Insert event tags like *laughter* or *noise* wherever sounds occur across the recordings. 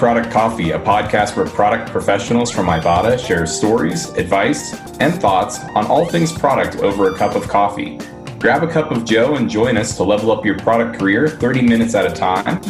Product Coffee, a podcast where product professionals from Ibotta share stories, advice, and thoughts on all things product over a cup of coffee. Grab a cup of Joe and join us to level up your product career 30 minutes at a time.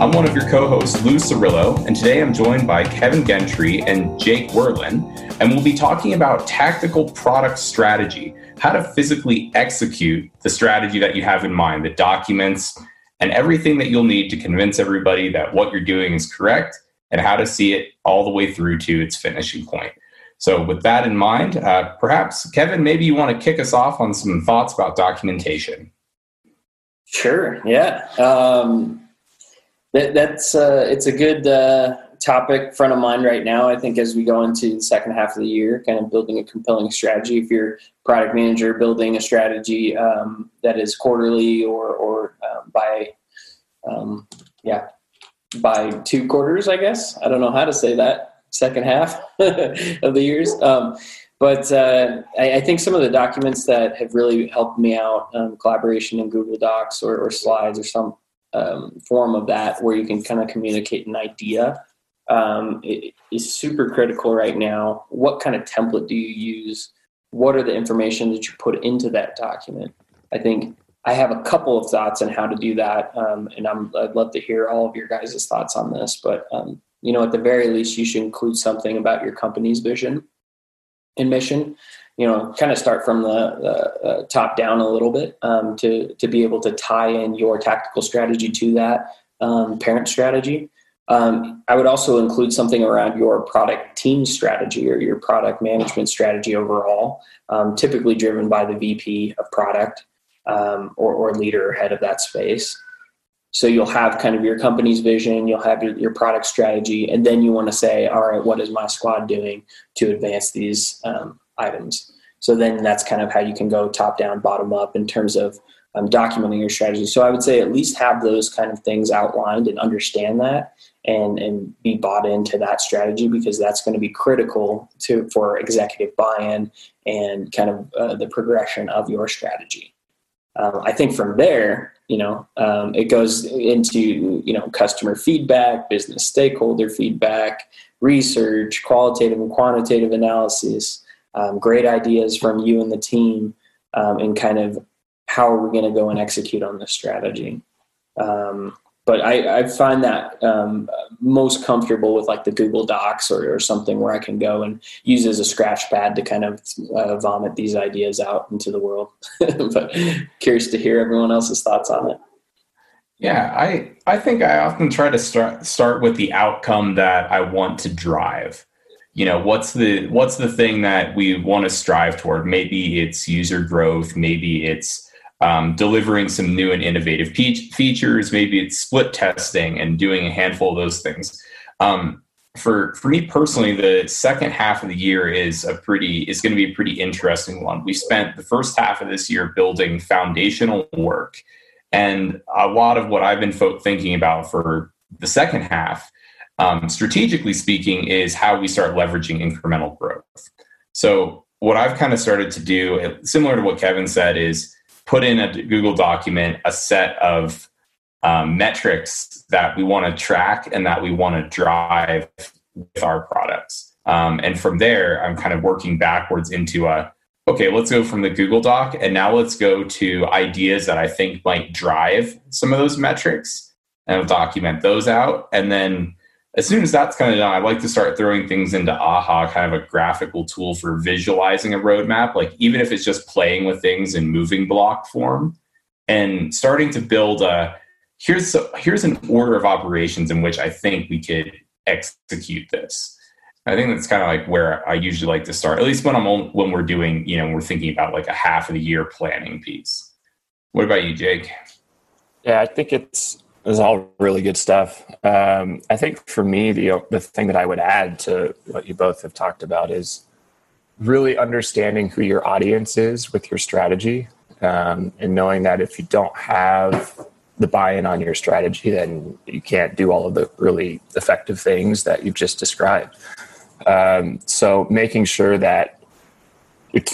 I'm one of your co hosts, Lou Cirillo, and today I'm joined by Kevin Gentry and Jake Werlin, and we'll be talking about tactical product strategy how to physically execute the strategy that you have in mind, the documents, and everything that you'll need to convince everybody that what you're doing is correct and how to see it all the way through to its finishing point. So, with that in mind, uh, perhaps, Kevin, maybe you want to kick us off on some thoughts about documentation. Sure. Yeah. Um, that, that's uh, it's a good uh, topic front of mind right now. I think as we go into the second half of the year, kind of building a compelling strategy. If you're product manager, building a strategy um, that is quarterly or or um, by um, yeah by two quarters, I guess. I don't know how to say that second half *laughs* of the years. Um, but uh, I, I, think some of the documents that have really helped me out, um, collaboration in Google Docs or, or slides or some um, form of that, where you can kind of communicate an idea um, is super critical right now. What kind of template do you use? What are the information that you put into that document? I think I have a couple of thoughts on how to do that, um, and i would love to hear all of your guys' thoughts on this. But um, you know, at the very least, you should include something about your company's vision and mission. You know, kind of start from the, the uh, top down a little bit um, to to be able to tie in your tactical strategy to that um, parent strategy. Um, I would also include something around your product team strategy or your product management strategy overall, um, typically driven by the VP of product um, or, or leader head of that space. So you'll have kind of your company's vision, you'll have your, your product strategy, and then you want to say, all right, what is my squad doing to advance these um, items? So then that's kind of how you can go top down, bottom up in terms of um, documenting your strategy. So I would say at least have those kind of things outlined and understand that and and be bought into that strategy because that's going to be critical to for executive buy-in and kind of uh, the progression of your strategy. Um, I think from there, you know, um, it goes into you know customer feedback, business stakeholder feedback, research, qualitative and quantitative analysis, um, great ideas from you and the team, um, and kind of how are we going to go and execute on this strategy. Um, but I, I find that um, most comfortable with like the Google Docs or, or, something where I can go and use as a scratch pad to kind of uh, vomit these ideas out into the world. *laughs* but curious to hear everyone else's thoughts on it. Yeah, I I think I often try to start start with the outcome that I want to drive. You know, what's the what's the thing that we want to strive toward? Maybe it's user growth, maybe it's um, delivering some new and innovative pe- features. Maybe it's split testing and doing a handful of those things. Um, for for me personally, the second half of the year is a pretty is going to be a pretty interesting one. We spent the first half of this year building foundational work, and a lot of what I've been fo- thinking about for the second half, um, strategically speaking, is how we start leveraging incremental growth. So what I've kind of started to do, similar to what Kevin said, is put in a Google document a set of um, metrics that we want to track and that we want to drive with our products. Um, and from there, I'm kind of working backwards into a okay, let's go from the Google Doc and now let's go to ideas that I think might drive some of those metrics and document those out. And then as soon as that's kind of done, I like to start throwing things into AHA, kind of a graphical tool for visualizing a roadmap, like even if it's just playing with things in moving block form and starting to build a here's a, here's an order of operations in which I think we could execute this. I think that's kind of like where I usually like to start, at least when I'm on, when we're doing, you know, we're thinking about like a half of the year planning piece. What about you, Jake? Yeah, I think it's is all really good stuff. Um, I think for me, the the thing that I would add to what you both have talked about is really understanding who your audience is with your strategy, um, and knowing that if you don't have the buy-in on your strategy, then you can't do all of the really effective things that you've just described. Um, so making sure that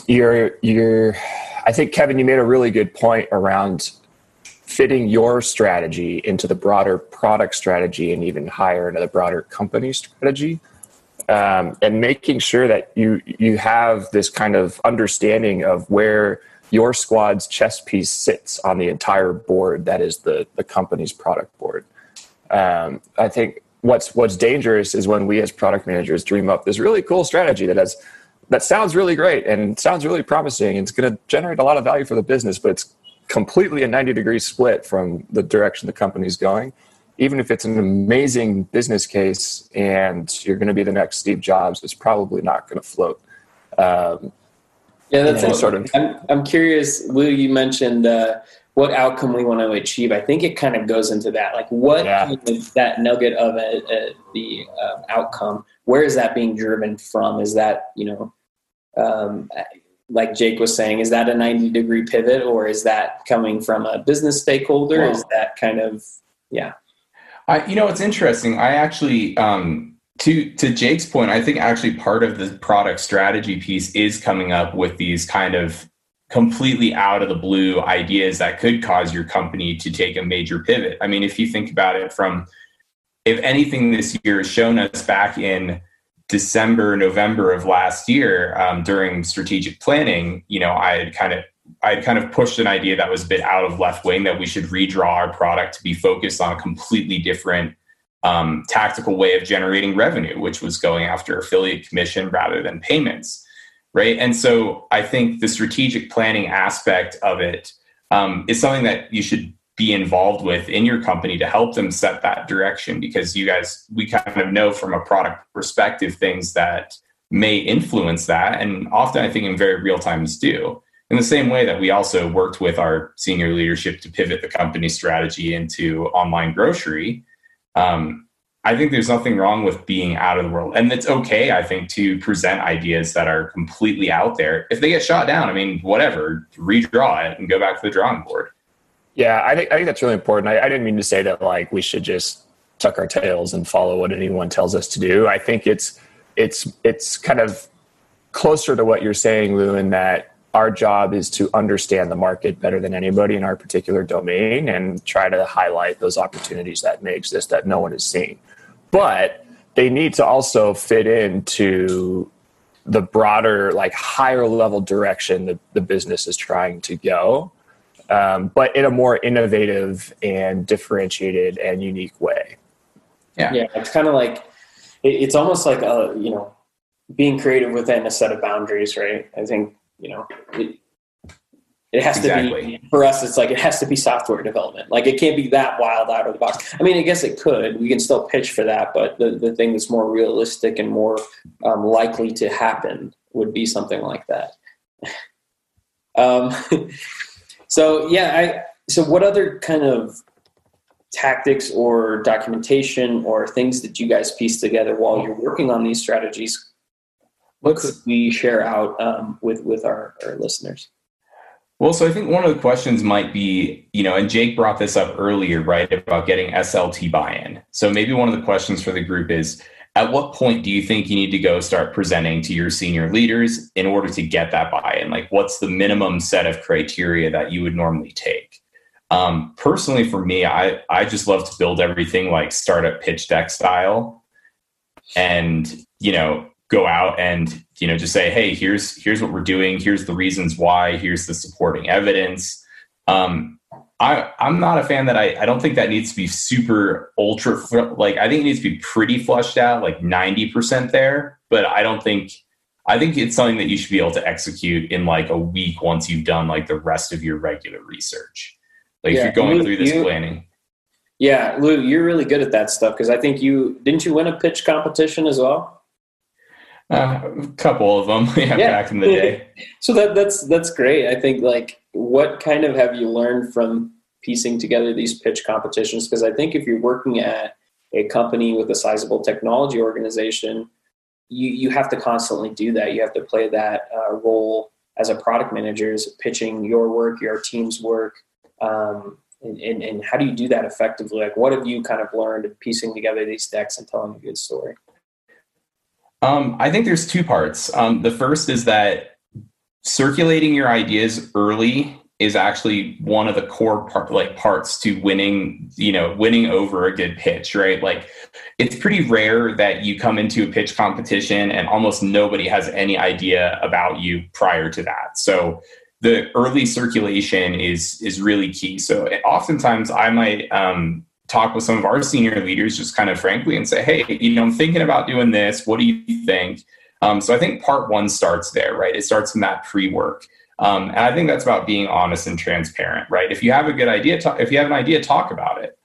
you're you're I think Kevin, you made a really good point around fitting your strategy into the broader product strategy and even higher into the broader company strategy um, and making sure that you you have this kind of understanding of where your squad's chess piece sits on the entire board that is the the company's product board. Um, i think what's what's dangerous is when we as product managers dream up this really cool strategy that has that sounds really great and sounds really promising. It's going to generate a lot of value for the business but it's completely a 90 degree split from the direction the company's going. Even if it's an amazing business case and you're going to be the next steve jobs it's probably not going to float. Um, yeah that's sort of I'm, I'm curious lou you mentioned uh, what outcome we want to achieve. I think it kind of goes into that. Like what yeah. that nugget of a, a, the uh, outcome where is that being driven from? Is that you know um, like Jake was saying, is that a 90 degree pivot or is that coming from a business stakeholder? Is that kind of, yeah. I, you know, it's interesting. I actually, um, to, to Jake's point, I think actually part of the product strategy piece is coming up with these kind of completely out of the blue ideas that could cause your company to take a major pivot. I mean, if you think about it from, if anything this year has shown us back in December, November of last year, um, during strategic planning, you know, I had kind of I had kind of pushed an idea that was a bit out of left wing that we should redraw our product to be focused on a completely different um, tactical way of generating revenue, which was going after affiliate commission rather than payments, right? And so I think the strategic planning aspect of it um, is something that you should be involved with in your company to help them set that direction because you guys we kind of know from a product perspective things that may influence that and often i think in very real times do. In the same way that we also worked with our senior leadership to pivot the company strategy into online grocery um, i think there's nothing wrong with being out of the world. And it's okay i think to present ideas that are completely out there. If they get shot down i mean whatever redraw it and go back to the drawing board yeah, I think I think that's really important. I, I didn't mean to say that like we should just tuck our tails and follow what anyone tells us to do. I think it's it's it's kind of closer to what you're saying, Lou, in that our job is to understand the market better than anybody in our particular domain and try to highlight those opportunities that may exist that no one is seeing. But they need to also fit into the broader, like higher level direction that the business is trying to go um, but in a more innovative and differentiated and unique way. Yeah, yeah, it's kind of like it, it's almost like a you know being creative within a set of boundaries, right? I think you know it, it has exactly. to be for us. It's like it has to be software development. Like it can't be that wild out of the box. I mean, I guess it could. We can still pitch for that, but the the thing that's more realistic and more um, likely to happen would be something like that. *laughs* um, *laughs* so yeah, I so what other kind of tactics or documentation or things that you guys piece together while you're working on these strategies? What could we share out um, with with our, our listeners? Well, so I think one of the questions might be, you know, and Jake brought this up earlier, right, about getting SLT buy in. So maybe one of the questions for the group is at what point do you think you need to go start presenting to your senior leaders in order to get that buy-in? Like what's the minimum set of criteria that you would normally take? Um, personally for me i i just love to build everything like startup pitch deck style and you know go out and you know just say hey here's here's what we're doing. Here's the reasons why. Here's the supporting evidence. Um, I, I'm not a fan that I, I don't think that needs to be super ultra like I think it needs to be pretty flushed out like 90% there but I don't think I think it's something that you should be able to execute in like a week once you've done like the rest of your regular research. Like yeah, if you're going Lou, through this you, planning. Yeah Lou you're really good at that stuff because I think you didn't you win a pitch competition as well? Uh, a couple of them *laughs* yeah, yeah. back in the day. *laughs* So that that's that's great. I think like what kind of have you learned from piecing together these pitch competitions? Because I think if you're working at a company with a sizable technology organization, you, you have to constantly do that. You have to play that uh, role as a product manager, is pitching your work, your team's work. Um, and, and, and, how do you do that effectively? Like, what have you kind of learned in piecing together these decks and telling a good story? Um, I think there's two parts. Um, the first is that circulating your ideas early is actually one of the core part, like parts to winning, you know, winning over a good pitch, right? Like it's pretty rare that you come into a pitch competition and almost nobody has any idea about you prior to that. So the early circulation is is really key. So oftentimes I might um, talk with some of our senior leaders just kind of frankly and say, hey, you know, I'm thinking about doing this. What do you think? Um, so I think part one starts there, right? It starts in that pre work. Um, and I think that's about being honest and transparent, right? If you have a good idea, talk, if you have an idea, talk about it.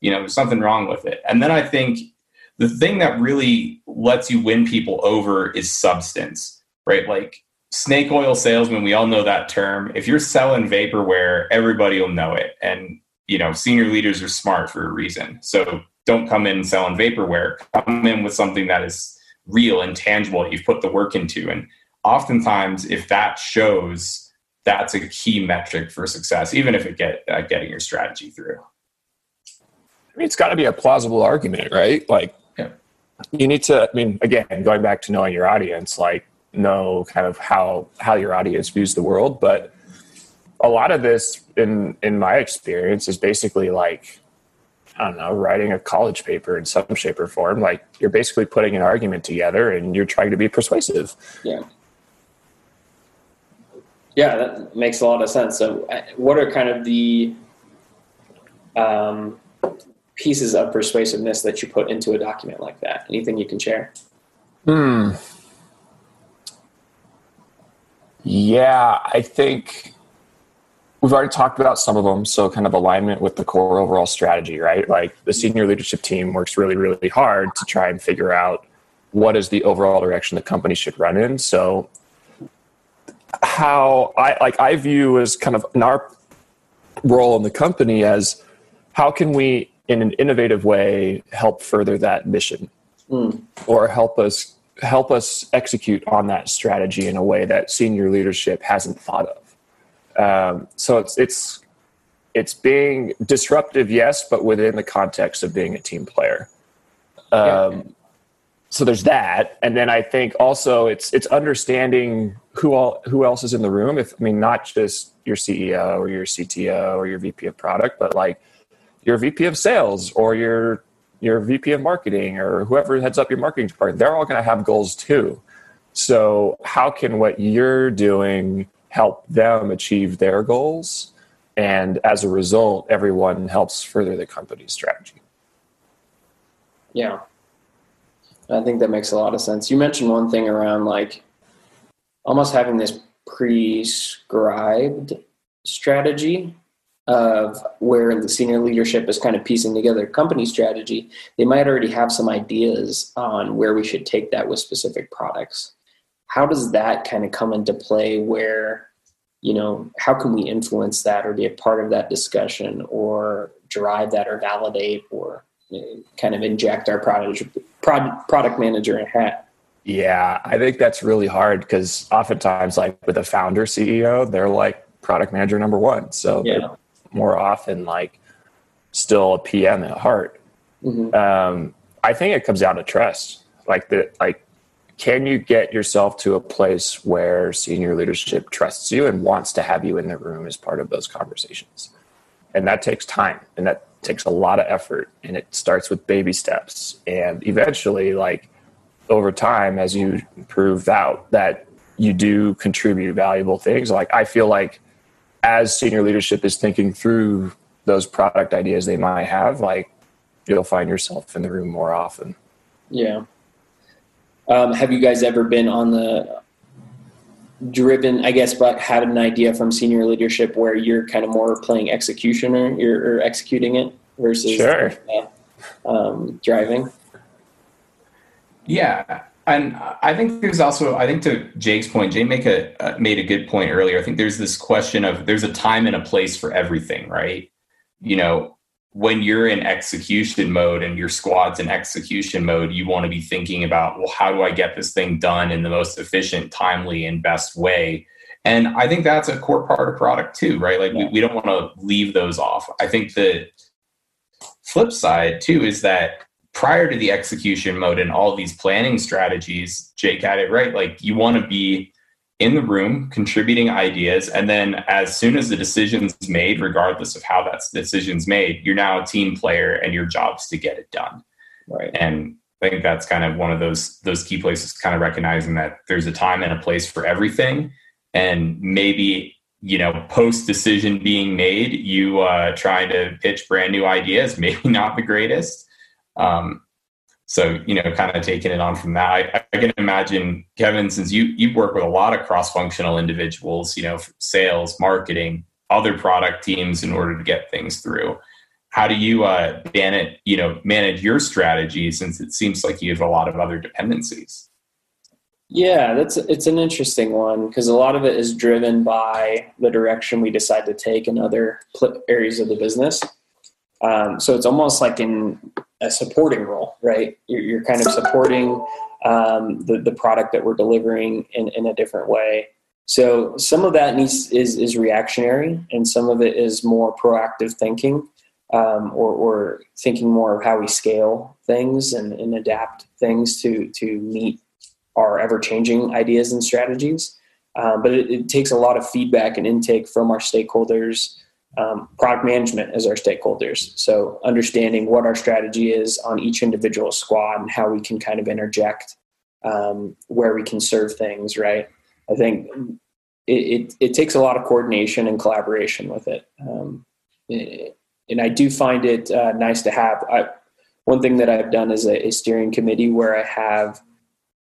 You know, there's something wrong with it. And then I think the thing that really lets you win people over is substance, right? Like snake oil salesman, we all know that term. If you're selling vaporware, everybody will know it. And, you know, senior leaders are smart for a reason. So don't come in selling vaporware. Come in with something that is real and tangible that you've put the work into. And oftentimes if that shows that's a key metric for success even if it get uh, getting your strategy through i mean it's got to be a plausible argument right like yeah. you need to i mean again going back to knowing your audience like know kind of how how your audience views the world but a lot of this in in my experience is basically like I don't know, writing a college paper in some shape or form. Like you're basically putting an argument together and you're trying to be persuasive. Yeah. Yeah, that makes a lot of sense. So, uh, what are kind of the um, pieces of persuasiveness that you put into a document like that? Anything you can share? Hmm. Yeah, I think we've already talked about some of them. So, kind of alignment with the core overall strategy, right? Like the senior leadership team works really, really hard to try and figure out what is the overall direction the company should run in. So, how I like I view as kind of in our role in the company as how can we in an innovative way help further that mission mm. or help us help us execute on that strategy in a way that senior leadership hasn't thought of um, so it's it's it's being disruptive yes but within the context of being a team player. Um, so there's that. And then i think also it's it's understanding who all who else is in the room. If i mean not just your ceo or your cto or your vp of product but like your vp of sales or your your vp of marketing or whoever heads up your marketing department they're all going to have goals too. So how can what you're doing help them achieve their goals and as a result everyone helps further the company's strategy yeah I think that makes a lot of sense. You mentioned one thing around like almost having this prescribed strategy of where the senior leadership is kind of piecing together company strategy. They might already have some ideas on where we should take that with specific products. How does that kind of come into play where, you know, how can we influence that or be a part of that discussion or drive that or validate or kind of inject our product product manager hat. Yeah, I think that's really hard because oftentimes, like with a founder CEO, they're like product manager number one. So yeah. more often like still a PM at heart. Mm-hmm. Um, I think it comes down to trust. Like the like, can you get yourself to a place where senior leadership trusts you and wants to have you in the room as part of those conversations? And that takes time, and that takes a lot of effort and it starts with baby steps. And eventually like over time as you prove out that you do contribute valuable things like i feel like as senior leadership is thinking through those product ideas they might have like you'll find yourself in the room more often. Yeah um, have you guys ever been on the driven, I guess, but had an idea from senior leadership where you're kind of more playing executioner, you're or executing it versus sure. uh, um, driving. Yeah, and I think there's also, I think to Jake's point, Jake make a uh, made a good point earlier. I think there's this question of there's a time and a place for everything, right? You know, when you're in execution mode and your squad's in execution mode, you want to be thinking about, well, how do I get this thing done in the most efficient, timely, and best way? And I think that's a core part of product too, right? Like yeah. we, we don't want to leave those off. I think the flip side too is that prior to the execution mode and all these planning strategies, Jake had it right. Like you want to be in the room contributing ideas and then as soon as the decision's made regardless of how that decision's made you're now a team player and your job's to get it done. Right. And i think that's kind of one of those those key places kind of recognizing that there's a time and a place for everything. And maybe you know post decision being made you uh trying to pitch brand new ideas *laughs* maybe not the greatest. Um so you know kind of taking it on from that I, I, can imagine kevin since you you work with a lot of cross-functional individuals you know sales marketing other product teams in order to get things through. How do you uh it you know manage your strategy since it seems like you have a lot of other dependencies? Yeah that's it's an interesting one because a lot of it is driven by the direction we decide to take in other areas of the business um, so it's almost like in a supporting role, right? You're, you're kind of supporting um, the, the product that we're delivering in, in a different way. So some of that needs is, is reactionary and some of it is more proactive thinking um, or, or thinking more of how we scale things and, and adapt things to, to meet our ever changing ideas and strategies. Um, but it, it, takes a lot of feedback and intake from our stakeholders um, product management as our stakeholders. So understanding what our strategy is on each individual squad and how we can kind of interject um, where we can serve things. Right. I think it, it, it, takes a lot of coordination and collaboration with it. Um, and I do find it uh, nice to have. I, one thing that I've done is a, a steering committee where I have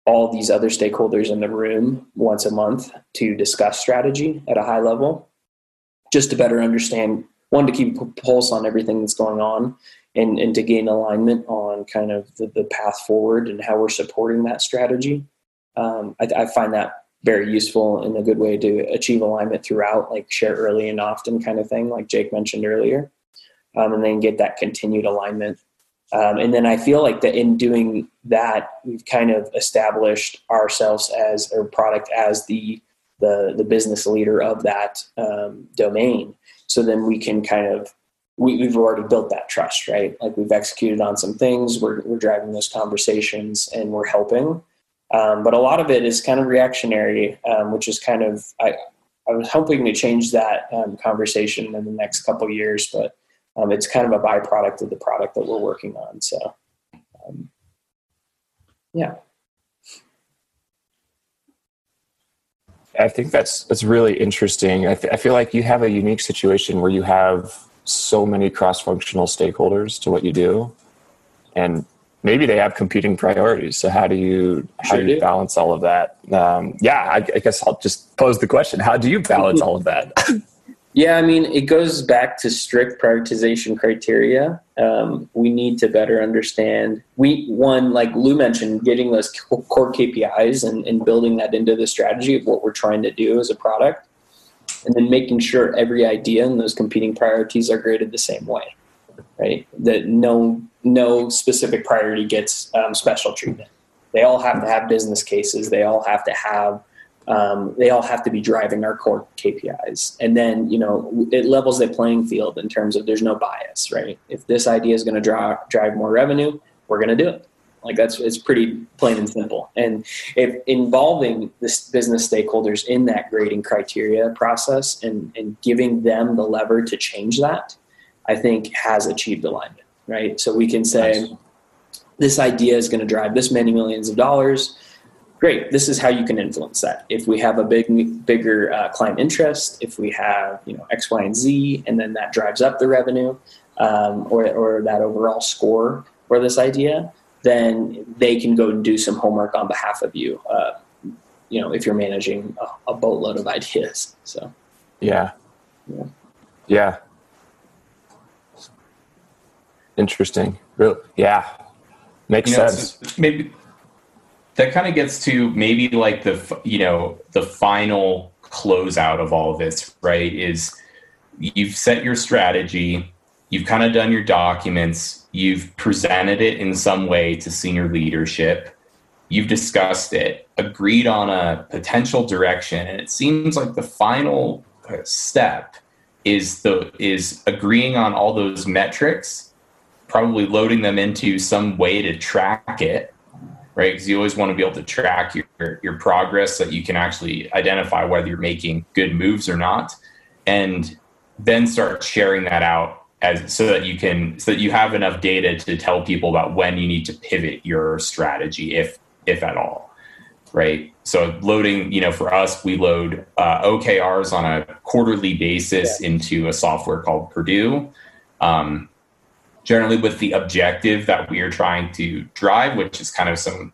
all these other stakeholders in the room once a month to discuss strategy at a high level just to better understand one to keep a pulse on everything that's going on and, and to gain alignment on kind of the, the path forward and how we're supporting that strategy. Um, I, I, find that very useful and a good way to achieve alignment throughout like share early and often kind of thing like jake mentioned earlier um, and then get that continued alignment. Um, and then i feel like that in doing that we've kind of established ourselves as a product as the the the business leader of that um, domain. So then we can kind of we, have already built that trust, right? Like we've executed on some things, we're we're driving those conversations, and we're helping. Um, but a lot of it is kind of reactionary, um, which is kind of I I was hoping to change that um, conversation in the next couple years, but um, it's kind of a byproduct of the product that we're working on. So um, yeah. I think that's that's really interesting. I, th- I feel like you have a unique situation where you have so many cross-functional stakeholders to what you do, and maybe they have competing priorities. So how do you how sure do you balance all of that? Um, yeah, I, I guess I'll just pose the question: How do you balance *laughs* all of that? *laughs* Yeah, I mean, it goes back to strict prioritization criteria. Um, we need to better understand. We one, like Lou mentioned, getting those core KPIs and, and building that into the strategy of what we're trying to do as a product, and then making sure every idea and those competing priorities are graded the same way, right? That no no specific priority gets um, special treatment. They all have to have business cases. They all have to have um, they all have to be driving our core KPIs. And then, you know, it levels the playing field in terms of there's no bias, right? If this idea is going to drive drive more revenue, we're going to do it. Like that's it's pretty plain and simple. And if involving the business stakeholders in that grading criteria process and, and giving them the lever to change that, I think has achieved alignment, right? So we can say nice. this idea is going to drive this many millions of dollars great. This is how you can influence that. If we have a big bigger uh, client interest if we have you know x y and z and then that drives up the revenue um, or, or that overall score for this idea then they can go and do some homework on behalf of you uh, you know if you're managing a, a, boatload of *laughs* ideas so. Yeah. Yeah, yeah. interesting. Really yeah. Makes you know, sense. maybe that kind of gets to maybe like the you know the final closeout of all of this right is you've set your strategy you've kind of done your documents you've presented it in some way to senior leadership you've discussed it agreed on a potential direction and it seems like the final uh, step is the is agreeing on all those metrics probably loading them into some way to track it right? Because you always want to be able to track your, your progress so that you can actually identify whether you're making good moves or not. And then start sharing that out as so that you can so that you have enough data to tell people about when you need to pivot your strategy if if at all right so loading you know for us we load uh, okrs on a quarterly basis yeah. into a software called Perdoo um, generally with the objective that we are trying to drive which is kind of some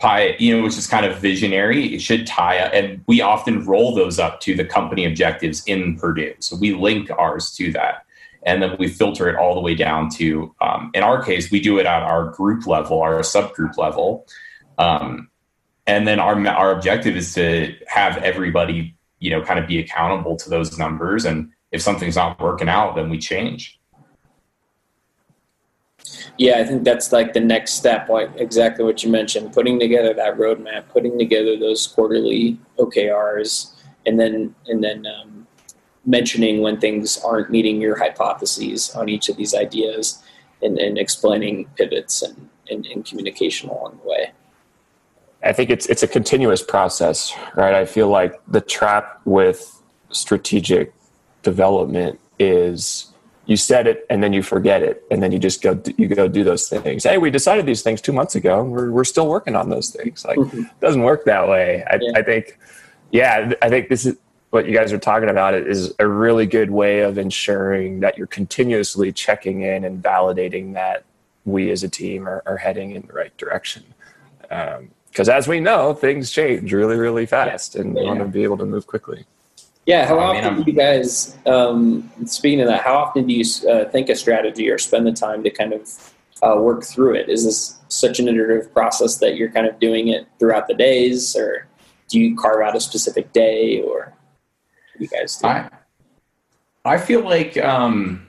pie you know which is kind of visionary it should tie up and we often roll those up to the company objectives in Perdoo. So we link ours to that and then we filter it all the way down to um, in our case we do it at our group level our subgroup level. Um, and then our our objective is to have everybody you know kind of be accountable to those numbers and if something's not working out then we change yeah i think that's like the next step like exactly what you mentioned putting together that roadmap putting together those quarterly okrs and then and then um, mentioning when things aren't meeting your hypotheses on each of these ideas and, and explaining pivots and, and, and communication along the way. I think it's it's a continuous process, right? I feel like the trap with strategic development is you said it and then you forget it and then you just go you go do those things. Hey, we decided these things two months ago. and We're we're still working on those things. Like mm-hmm. it doesn't work that way. I, yeah. I think, yeah, I think this is what you guys are talking about is a really good way of ensuring that you're continuously checking in and validating that we as a team are, are heading in the right direction. Because um, as we know, things change really, really fast, and yeah. we want to be able to move quickly. Yeah, how often do you guys, um, speaking of that, how often do you uh, think a strategy or spend the time to kind of uh, work through it? Is this such an iterative process that you're kind of doing it throughout the days, or do you carve out a specific day, or you guys do? I, I feel like um,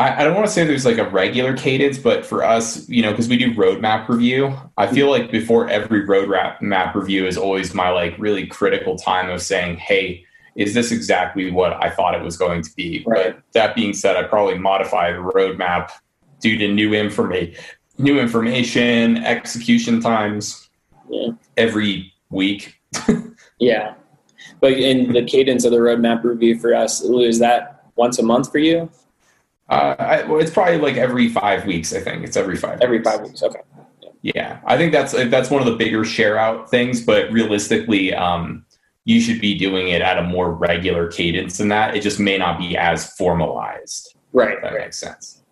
I, I don't want to say there's like a regular cadence, but for us, you know, because we do roadmap review, I feel mm-hmm. like before every roadmap map review is always my like really critical time of saying, hey, is this exactly what I thought it was going to be? Right. But that being said, I probably modify the roadmap due to new information, new information, execution times yeah. every week. *laughs* yeah. But in the cadence of the roadmap review for us, is that once a month for you? Uh, I, well, it's probably like every five weeks. I think it's every five. Every weeks. five weeks. Okay. Yeah. yeah. I think that's that's one of the bigger share out things. But realistically, um, you should be doing it at a more regular cadence than that. It just may not be as formalized. Right. that right. makes sense.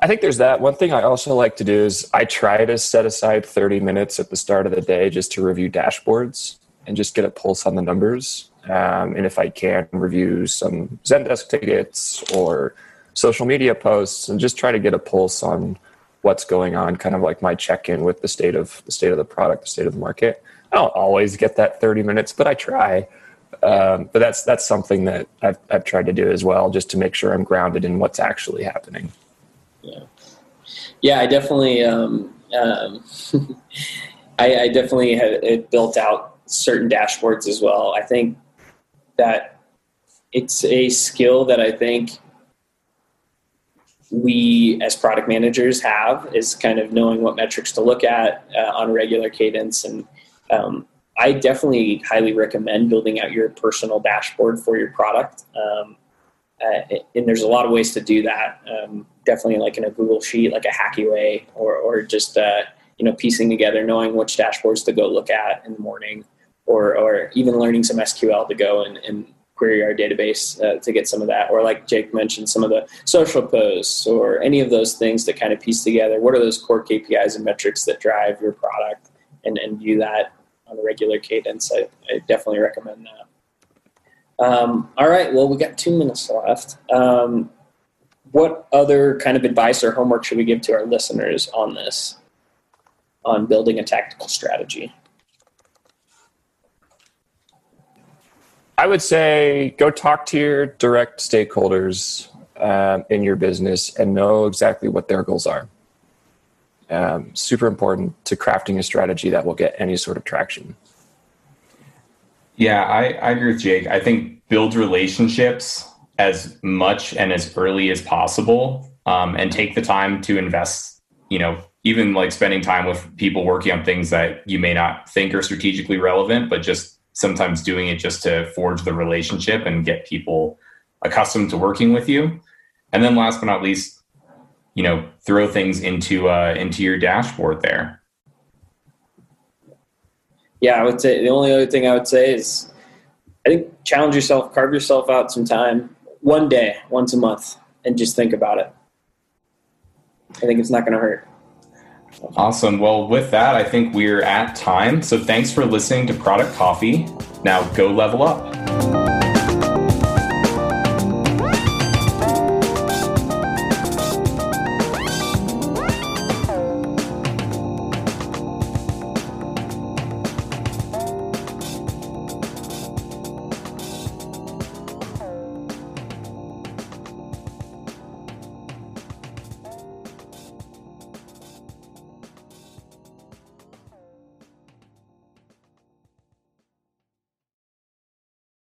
I think there's that. One thing I also like to do is I try to set aside 30 minutes at the start of the day just to review dashboards and just get a pulse on the numbers. Um, and if I can, review some Zendesk tickets or social media posts, and just try to get a pulse on what's going on. Kind of like my check-in with the state of the state of the product, the state of the market. I don't always get that 30 minutes, but I try. Um, but that's that's something that I've, I've tried to do as well, just to make sure I'm grounded in what's actually happening. Yeah, yeah, I definitely, um, um, *laughs* I, I, definitely had built out certain dashboards as well. I think that it's a skill that I think we as product managers have is kind of knowing what metrics to look at uh, on a regular cadence. And um, i definitely highly recommend building out your personal dashboard for your product. Um, uh, and there's a lot of ways to do that. Um, definitely like in a google sheet like a hacky way or, or just uh, you know piecing together knowing which dashboards to go look at in the morning or, or even learning some SQL to go and, and query our database uh, to get some of that. Or like Jake mentioned, some of the social posts or any of those things that kind of piece together what are those core KPIs and metrics that drive your product and, and view that on a regular cadence. I, I definitely recommend that. Um, all right, well, we got two minutes left. Um, what other kind of advice or homework should we give to our listeners on this, on building a tactical strategy? I would say go talk to your direct stakeholders um, in your business and know exactly what their goals are. Um, super important to crafting a strategy that will get any sort of traction. Yeah, I, I agree with Jake. I think build relationships as much and as early as possible um, and take the time to invest, you know, even like spending time with people working on things that you may not think are strategically relevant, but just sometimes doing it just to forge the relationship and get people accustomed to working with you. And then last but not least, you know, throw things into uh, into your dashboard there. Yeah, I would say the only other thing I would say is I think challenge yourself, carve yourself out some time, one day, once a month, and just think about it. I think it's not going to hurt. Awesome. Well, with that, I think we're at time. So thanks for listening to Product Coffee. Now go level up.